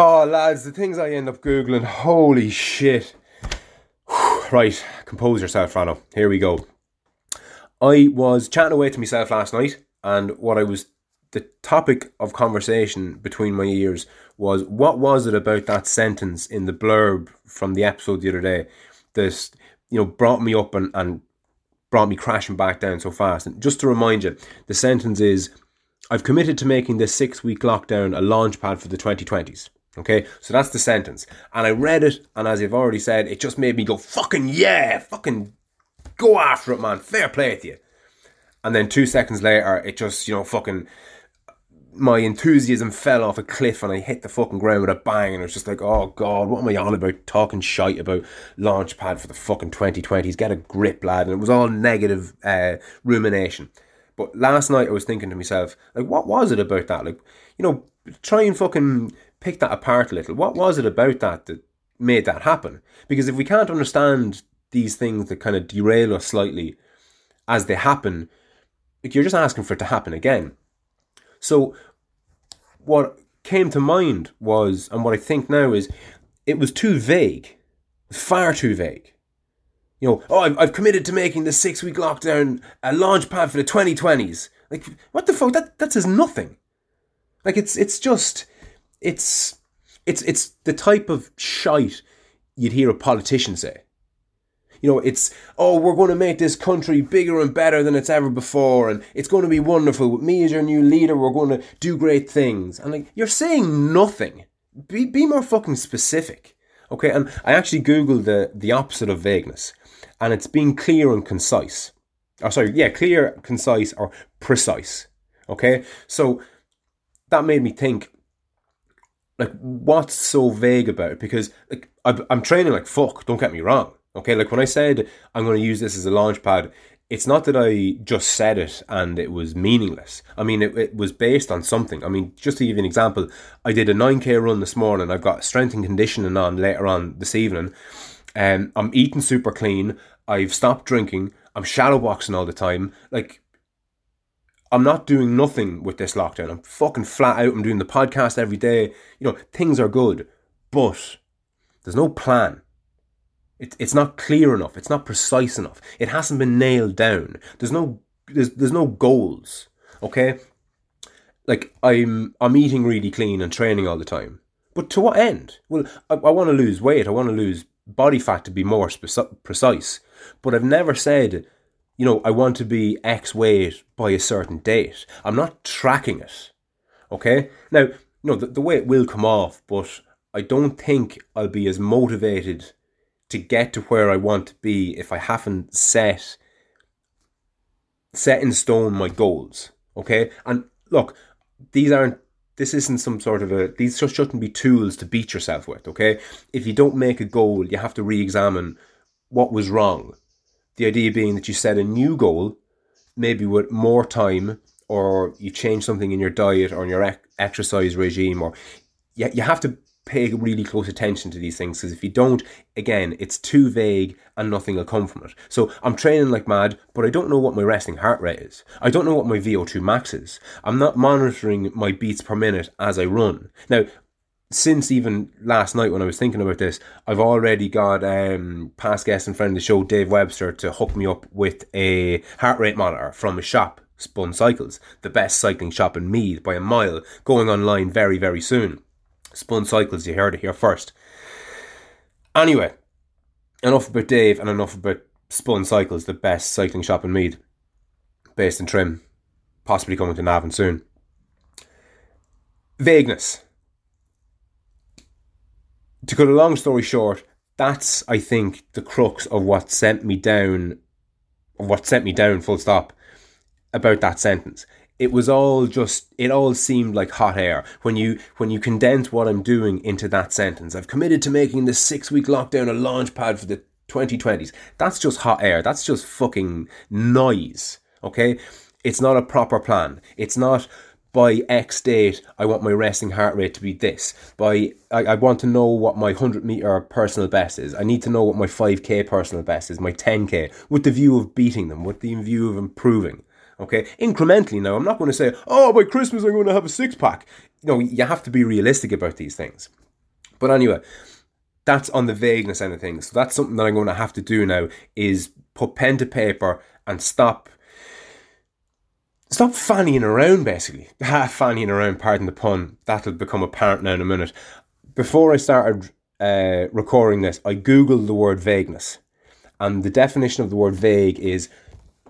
Oh, lads, the things I end up Googling, holy shit. right, compose yourself, Rano. Here we go. I was chatting away to myself last night, and what I was, the topic of conversation between my ears was what was it about that sentence in the blurb from the episode the other day that, you know, brought me up and, and brought me crashing back down so fast. And just to remind you, the sentence is I've committed to making this six week lockdown a launch pad for the 2020s. Okay, so that's the sentence. And I read it, and as I've already said, it just made me go, fucking yeah, fucking go after it, man. Fair play to you. And then two seconds later, it just, you know, fucking my enthusiasm fell off a cliff and I hit the fucking ground with a bang and it was just like, oh god, what am I on about talking shite about launchpad for the fucking 2020s? Get a grip, lad. And it was all negative uh, rumination. But last night I was thinking to myself, like, what was it about that? Like, you know, try and fucking pick that apart a little. What was it about that that made that happen? Because if we can't understand these things that kind of derail us slightly as they happen, you're just asking for it to happen again. So what came to mind was, and what I think now is, it was too vague, far too vague. You know, oh, I've, I've committed to making the six week lockdown a launch pad for the 2020s. Like, what the fuck? That that says nothing. Like, it's it's just it's it's it's the type of shite you'd hear a politician say you know, it's, oh, we're going to make this country bigger and better than it's ever before, and it's going to be wonderful. With me as your new leader, we're going to do great things. And like, you're saying nothing. Be, be more fucking specific. Okay, and I actually Googled the, the opposite of vagueness, and it's being clear and concise. Oh, sorry, yeah, clear, concise, or precise. Okay, so that made me think like what's so vague about it because like I'm training like fuck don't get me wrong Okay, like when I said I'm going to use this as a launch pad, it's not that I just said it and it was meaningless. I mean, it, it was based on something. I mean, just to give you an example, I did a 9k run this morning. I've got strength and conditioning on later on this evening. Um, I'm eating super clean. I've stopped drinking. I'm shadow boxing all the time. Like, I'm not doing nothing with this lockdown. I'm fucking flat out. I'm doing the podcast every day. You know, things are good, but there's no plan. It, it's not clear enough. It's not precise enough. It hasn't been nailed down. There's no there's there's no goals. Okay, like I'm I'm eating really clean and training all the time. But to what end? Well, I, I want to lose weight. I want to lose body fat to be more speci- precise. But I've never said, you know, I want to be X weight by a certain date. I'm not tracking it. Okay. Now, no, the, the weight will come off, but I don't think I'll be as motivated to get to where I want to be if I haven't set set in stone my goals. Okay? And look, these aren't this isn't some sort of a these just shouldn't be tools to beat yourself with, okay? If you don't make a goal, you have to re-examine what was wrong. The idea being that you set a new goal, maybe with more time, or you change something in your diet or in your exercise regime, or you, you have to pay really close attention to these things because if you don't, again, it's too vague and nothing will come from it. So I'm training like mad, but I don't know what my resting heart rate is. I don't know what my VO2 max is. I'm not monitoring my beats per minute as I run. Now, since even last night when I was thinking about this, I've already got um, past guest and friend of the show, Dave Webster, to hook me up with a heart rate monitor from a shop, Spun Cycles, the best cycling shop in Meath by a mile, going online very, very soon. Spun Cycles, you heard it here first. Anyway, enough about Dave and enough about Spun Cycles, the best cycling shop in Meath, based in Trim, possibly coming to Navan soon. Vagueness. To cut a long story short, that's I think the crux of what sent me down, what sent me down. Full stop. About that sentence it was all just it all seemed like hot air when you when you condense what I'm doing into that sentence. I've committed to making this six week lockdown a launch pad for the 2020s. That's just hot air. That's just fucking noise. Okay? It's not a proper plan. It's not by X date, I want my resting heart rate to be this. By I, I want to know what my 100 meter personal best is. I need to know what my 5k personal best is, my 10k, with the view of beating them, with the view of improving. Okay, incrementally now. I'm not going to say, oh, by Christmas I'm going to have a six pack. Know, you have to be realistic about these things. But anyway, that's on the vagueness end of things. So that's something that I'm going to have to do now is put pen to paper and stop stop fannying around basically. Half fannying around, pardon the pun. That'll become apparent now in a minute. Before I started uh, recording this, I googled the word vagueness. And the definition of the word vague is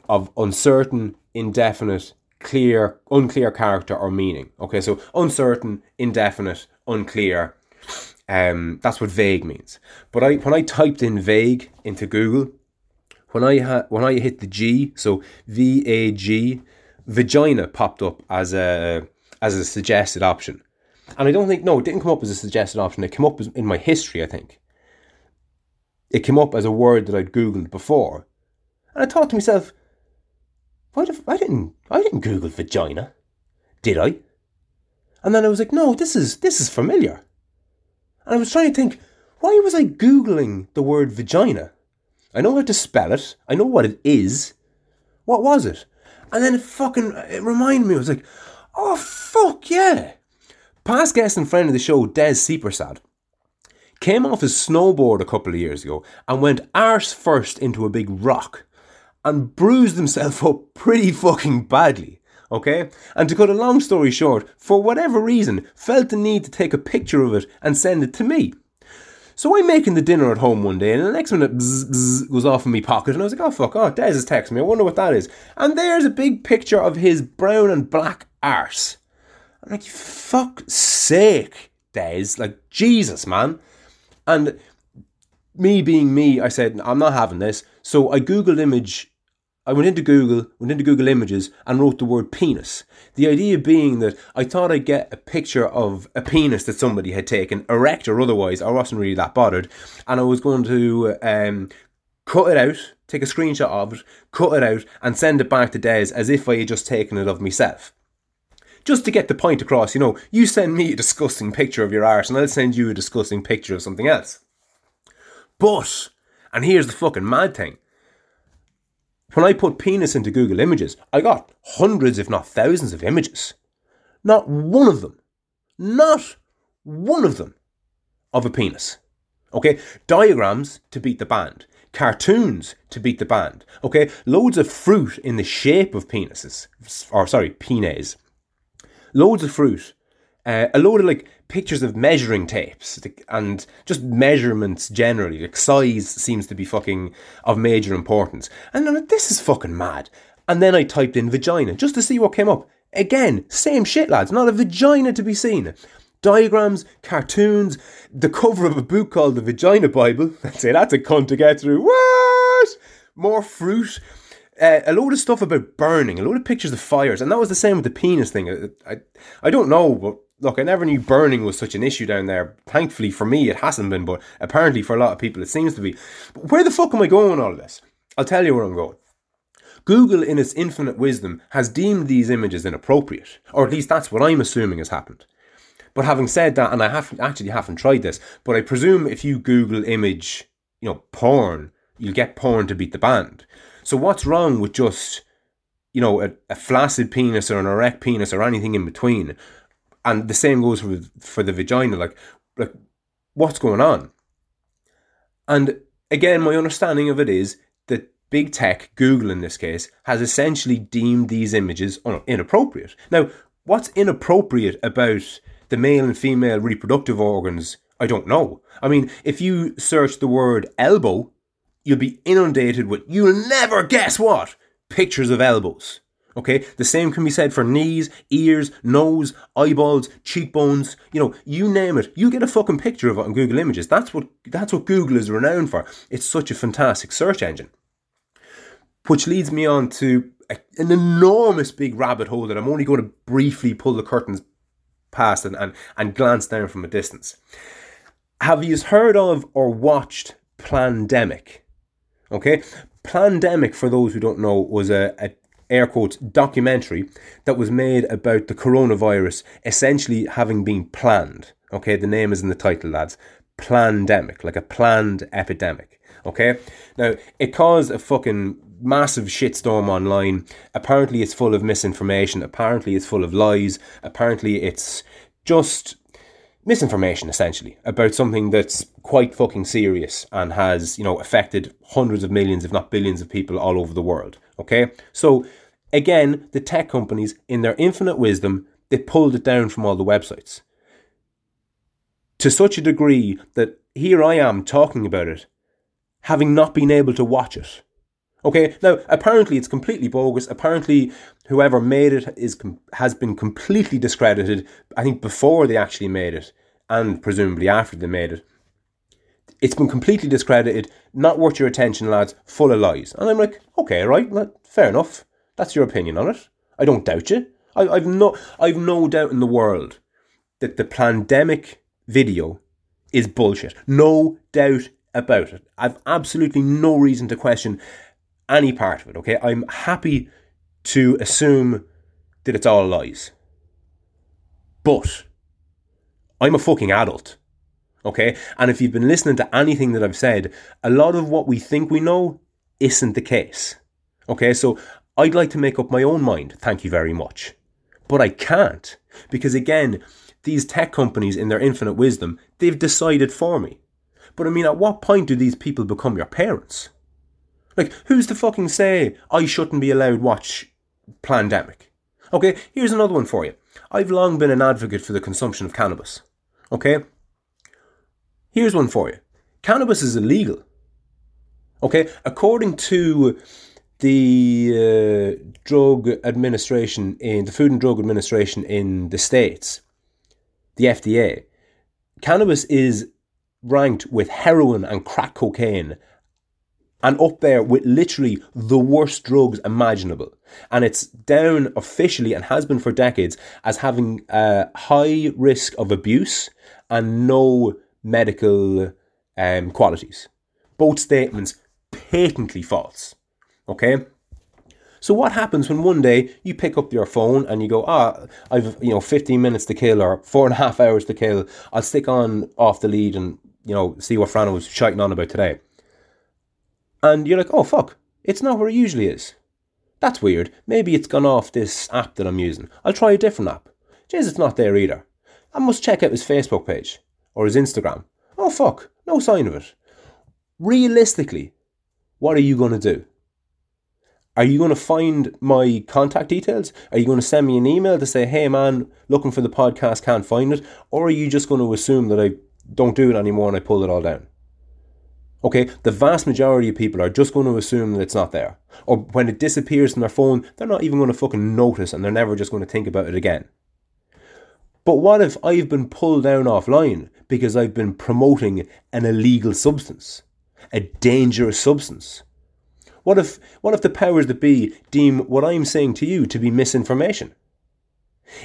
of uncertain, indefinite, clear, unclear character or meaning. Okay, so uncertain, indefinite, unclear. Um, that's what vague means. But I when I typed in vague into Google, when I ha- when I hit the G, so V A G, vagina popped up as a as a suggested option. And I don't think no, it didn't come up as a suggested option. It came up as, in my history, I think. It came up as a word that I'd googled before, and I thought to myself, why did, I didn't I didn't Google vagina, did I? And then I was like, no, this is this is familiar. And I was trying to think, why was I googling the word vagina? I know how to spell it. I know what it is. What was it? And then it fucking it reminded me. I was like, oh fuck yeah! Past guest and friend of the show, Des Seepersad, came off his snowboard a couple of years ago and went arse first into a big rock and bruised himself up pretty fucking badly. Okay? And to cut a long story short, for whatever reason, felt the need to take a picture of it and send it to me. So I'm making the dinner at home one day, and the next minute bzz, bzz, goes off in my pocket, and I was like, oh fuck, oh, Des is texting me, I wonder what that is. And there's a big picture of his brown and black arse. I'm like, fuck sake, Des. Like, Jesus, man. And me being me, I said, I'm not having this. So I Googled image I went into Google, went into Google Images and wrote the word penis. The idea being that I thought I'd get a picture of a penis that somebody had taken, erect or otherwise. I wasn't really that bothered. And I was going to um, cut it out, take a screenshot of it, cut it out, and send it back to Des as if I had just taken it of myself. Just to get the point across, you know, you send me a disgusting picture of your arse and I'll send you a disgusting picture of something else. But, and here's the fucking mad thing when I put penis into Google Images, I got hundreds, if not thousands, of images. Not one of them, not one of them, of a penis. Okay, diagrams to beat the band, cartoons to beat the band. Okay, loads of fruit in the shape of penises, or sorry, penis. Loads of fruit uh, a load of like pictures of measuring tapes and just measurements generally. Like size seems to be fucking of major importance. And I'm like, this is fucking mad. And then I typed in vagina just to see what came up. Again, same shit, lads. Not a vagina to be seen. Diagrams, cartoons, the cover of a book called the Vagina Bible. I'd say that's a cunt to get through. What? More fruit. Uh, a load of stuff about burning, a load of pictures of fires, and that was the same with the penis thing. I, I, I don't know, but look, I never knew burning was such an issue down there. Thankfully for me, it hasn't been, but apparently for a lot of people, it seems to be. But where the fuck am I going with all of this? I'll tell you where I'm going. Google, in its infinite wisdom, has deemed these images inappropriate, or at least that's what I'm assuming has happened. But having said that, and I haven't actually haven't tried this, but I presume if you Google image, you know, porn, you'll get porn to beat the band. So what's wrong with just, you know, a, a flaccid penis or an erect penis or anything in between? And the same goes for for the vagina. Like, like what's going on? And again, my understanding of it is that big tech, Google in this case, has essentially deemed these images inappropriate. Now, what's inappropriate about the male and female reproductive organs? I don't know. I mean, if you search the word elbow, you'll be inundated with you'll never guess what pictures of elbows. Okay, the same can be said for knees, ears, nose, eyeballs, cheekbones. You know, you name it. You get a fucking picture of it on Google Images. That's what that's what Google is renowned for. It's such a fantastic search engine. Which leads me on to a, an enormous big rabbit hole that I'm only going to briefly pull the curtains past and, and, and glance down from a distance. Have you heard of or watched Plandemic? Okay, Plandemic, for those who don't know, was a, a air quotes documentary that was made about the coronavirus essentially having been planned. Okay, the name is in the title, lads. Plandemic, like a planned epidemic. Okay, now it caused a fucking massive shitstorm online. Apparently, it's full of misinformation. Apparently, it's full of lies. Apparently, it's just misinformation essentially about something that's quite fucking serious and has, you know, affected hundreds of millions, if not billions of people all over the world. Okay? So again, the tech companies, in their infinite wisdom, they pulled it down from all the websites. To such a degree that here I am talking about it, having not been able to watch it. Okay, now apparently it's completely bogus. Apparently, whoever made it is has been completely discredited. I think before they actually made it, and presumably after they made it. It's been completely discredited, not worth your attention, lads, full of lies. And I'm like, okay, right, fair enough. That's your opinion on it. I don't doubt you. I, I've no, I've no doubt in the world that the Plandemic video is bullshit. No doubt about it. I've absolutely no reason to question any part of it. Okay, I'm happy to assume that it's all lies. But I'm a fucking adult. Okay? And if you've been listening to anything that I've said, a lot of what we think we know isn't the case. Okay? So I'd like to make up my own mind. Thank you very much. But I can't. Because again, these tech companies, in their infinite wisdom, they've decided for me. But I mean, at what point do these people become your parents? Like, who's to fucking say I shouldn't be allowed watch Plandemic? Okay, here's another one for you. I've long been an advocate for the consumption of cannabis. Okay? Here's one for you cannabis is illegal. Okay? According to the uh, drug administration in the Food and Drug Administration in the States, the FDA, cannabis is ranked with heroin and crack cocaine and up there with literally the worst drugs imaginable. And it's down officially and has been for decades as having a high risk of abuse and no medical um, qualities. Both statements patently false. Okay? So what happens when one day you pick up your phone and you go, ah, I've you know 15 minutes to kill or four and a half hours to kill. I'll stick on off the lead and you know see what Frano was shouting on about today. And you're like, oh fuck, it's not where it usually is. That's weird. Maybe it's gone off this app that I'm using. I'll try a different app. Jeez, it's not there either. I must check out his Facebook page or his Instagram. Oh fuck, no sign of it. Realistically, what are you going to do? Are you going to find my contact details? Are you going to send me an email to say, hey man, looking for the podcast, can't find it? Or are you just going to assume that I don't do it anymore and I pull it all down? Okay, the vast majority of people are just going to assume that it's not there. Or when it disappears from their phone, they're not even going to fucking notice and they're never just going to think about it again. But what if I've been pulled down offline because I've been promoting an illegal substance, a dangerous substance? What if what if the powers that be deem what I'm saying to you to be misinformation?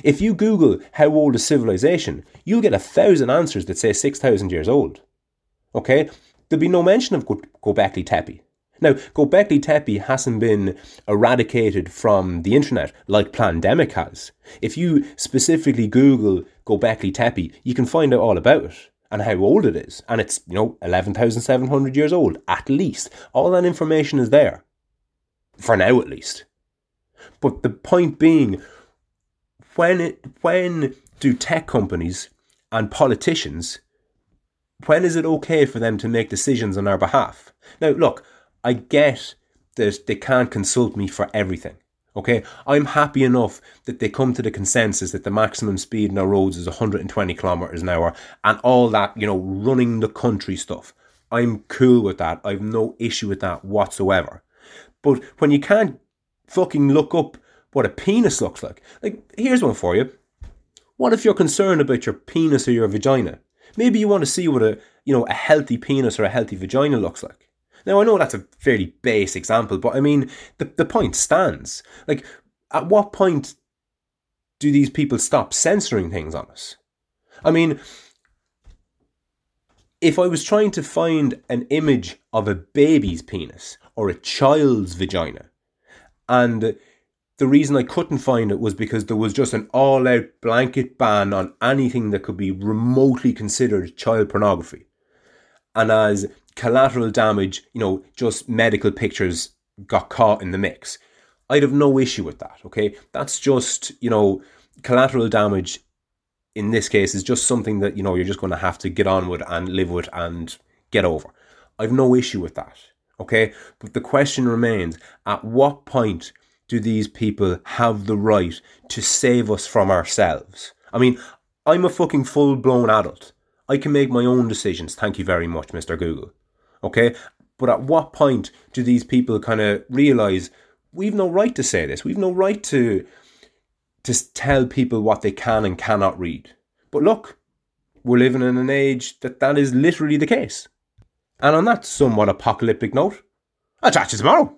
If you Google how old is civilization, you'll get a thousand answers that say six thousand years old. Okay? There'll be no mention of Gobekli Tepe. Now, Gobekli Tepe hasn't been eradicated from the internet like Plandemic has. If you specifically Google Gobekli Tepe, you can find out all about it and how old it is. And it's, you know, 11,700 years old, at least. All that information is there. For now, at least. But the point being, when, it, when do tech companies and politicians, when is it okay for them to make decisions on our behalf? Now, look, I get that they can't consult me for everything. Okay, I'm happy enough that they come to the consensus that the maximum speed in our roads is 120 kilometers an hour and all that, you know, running the country stuff. I'm cool with that. I've no issue with that whatsoever. But when you can't fucking look up what a penis looks like, like, here's one for you. What if you're concerned about your penis or your vagina? Maybe you want to see what a, you know, a healthy penis or a healthy vagina looks like. Now, I know that's a fairly base example, but I mean, the, the point stands. Like, at what point do these people stop censoring things on us? I mean, if I was trying to find an image of a baby's penis or a child's vagina, and the reason I couldn't find it was because there was just an all out blanket ban on anything that could be remotely considered child pornography. And as collateral damage, you know, just medical pictures got caught in the mix. I'd have no issue with that, okay? That's just, you know, collateral damage in this case is just something that you know you're just going to have to get on with and live with and get over. I've no issue with that. Okay, but the question remains: At what point do these people have the right to save us from ourselves? I mean, I'm a fucking full blown adult. I can make my own decisions. Thank you very much, Mr. Google. Okay, but at what point do these people kind of realize we've no right to say this? We've no right to to tell people what they can and cannot read. But look, we're living in an age that that is literally the case. And on that somewhat apocalyptic note, I'll chat to you tomorrow.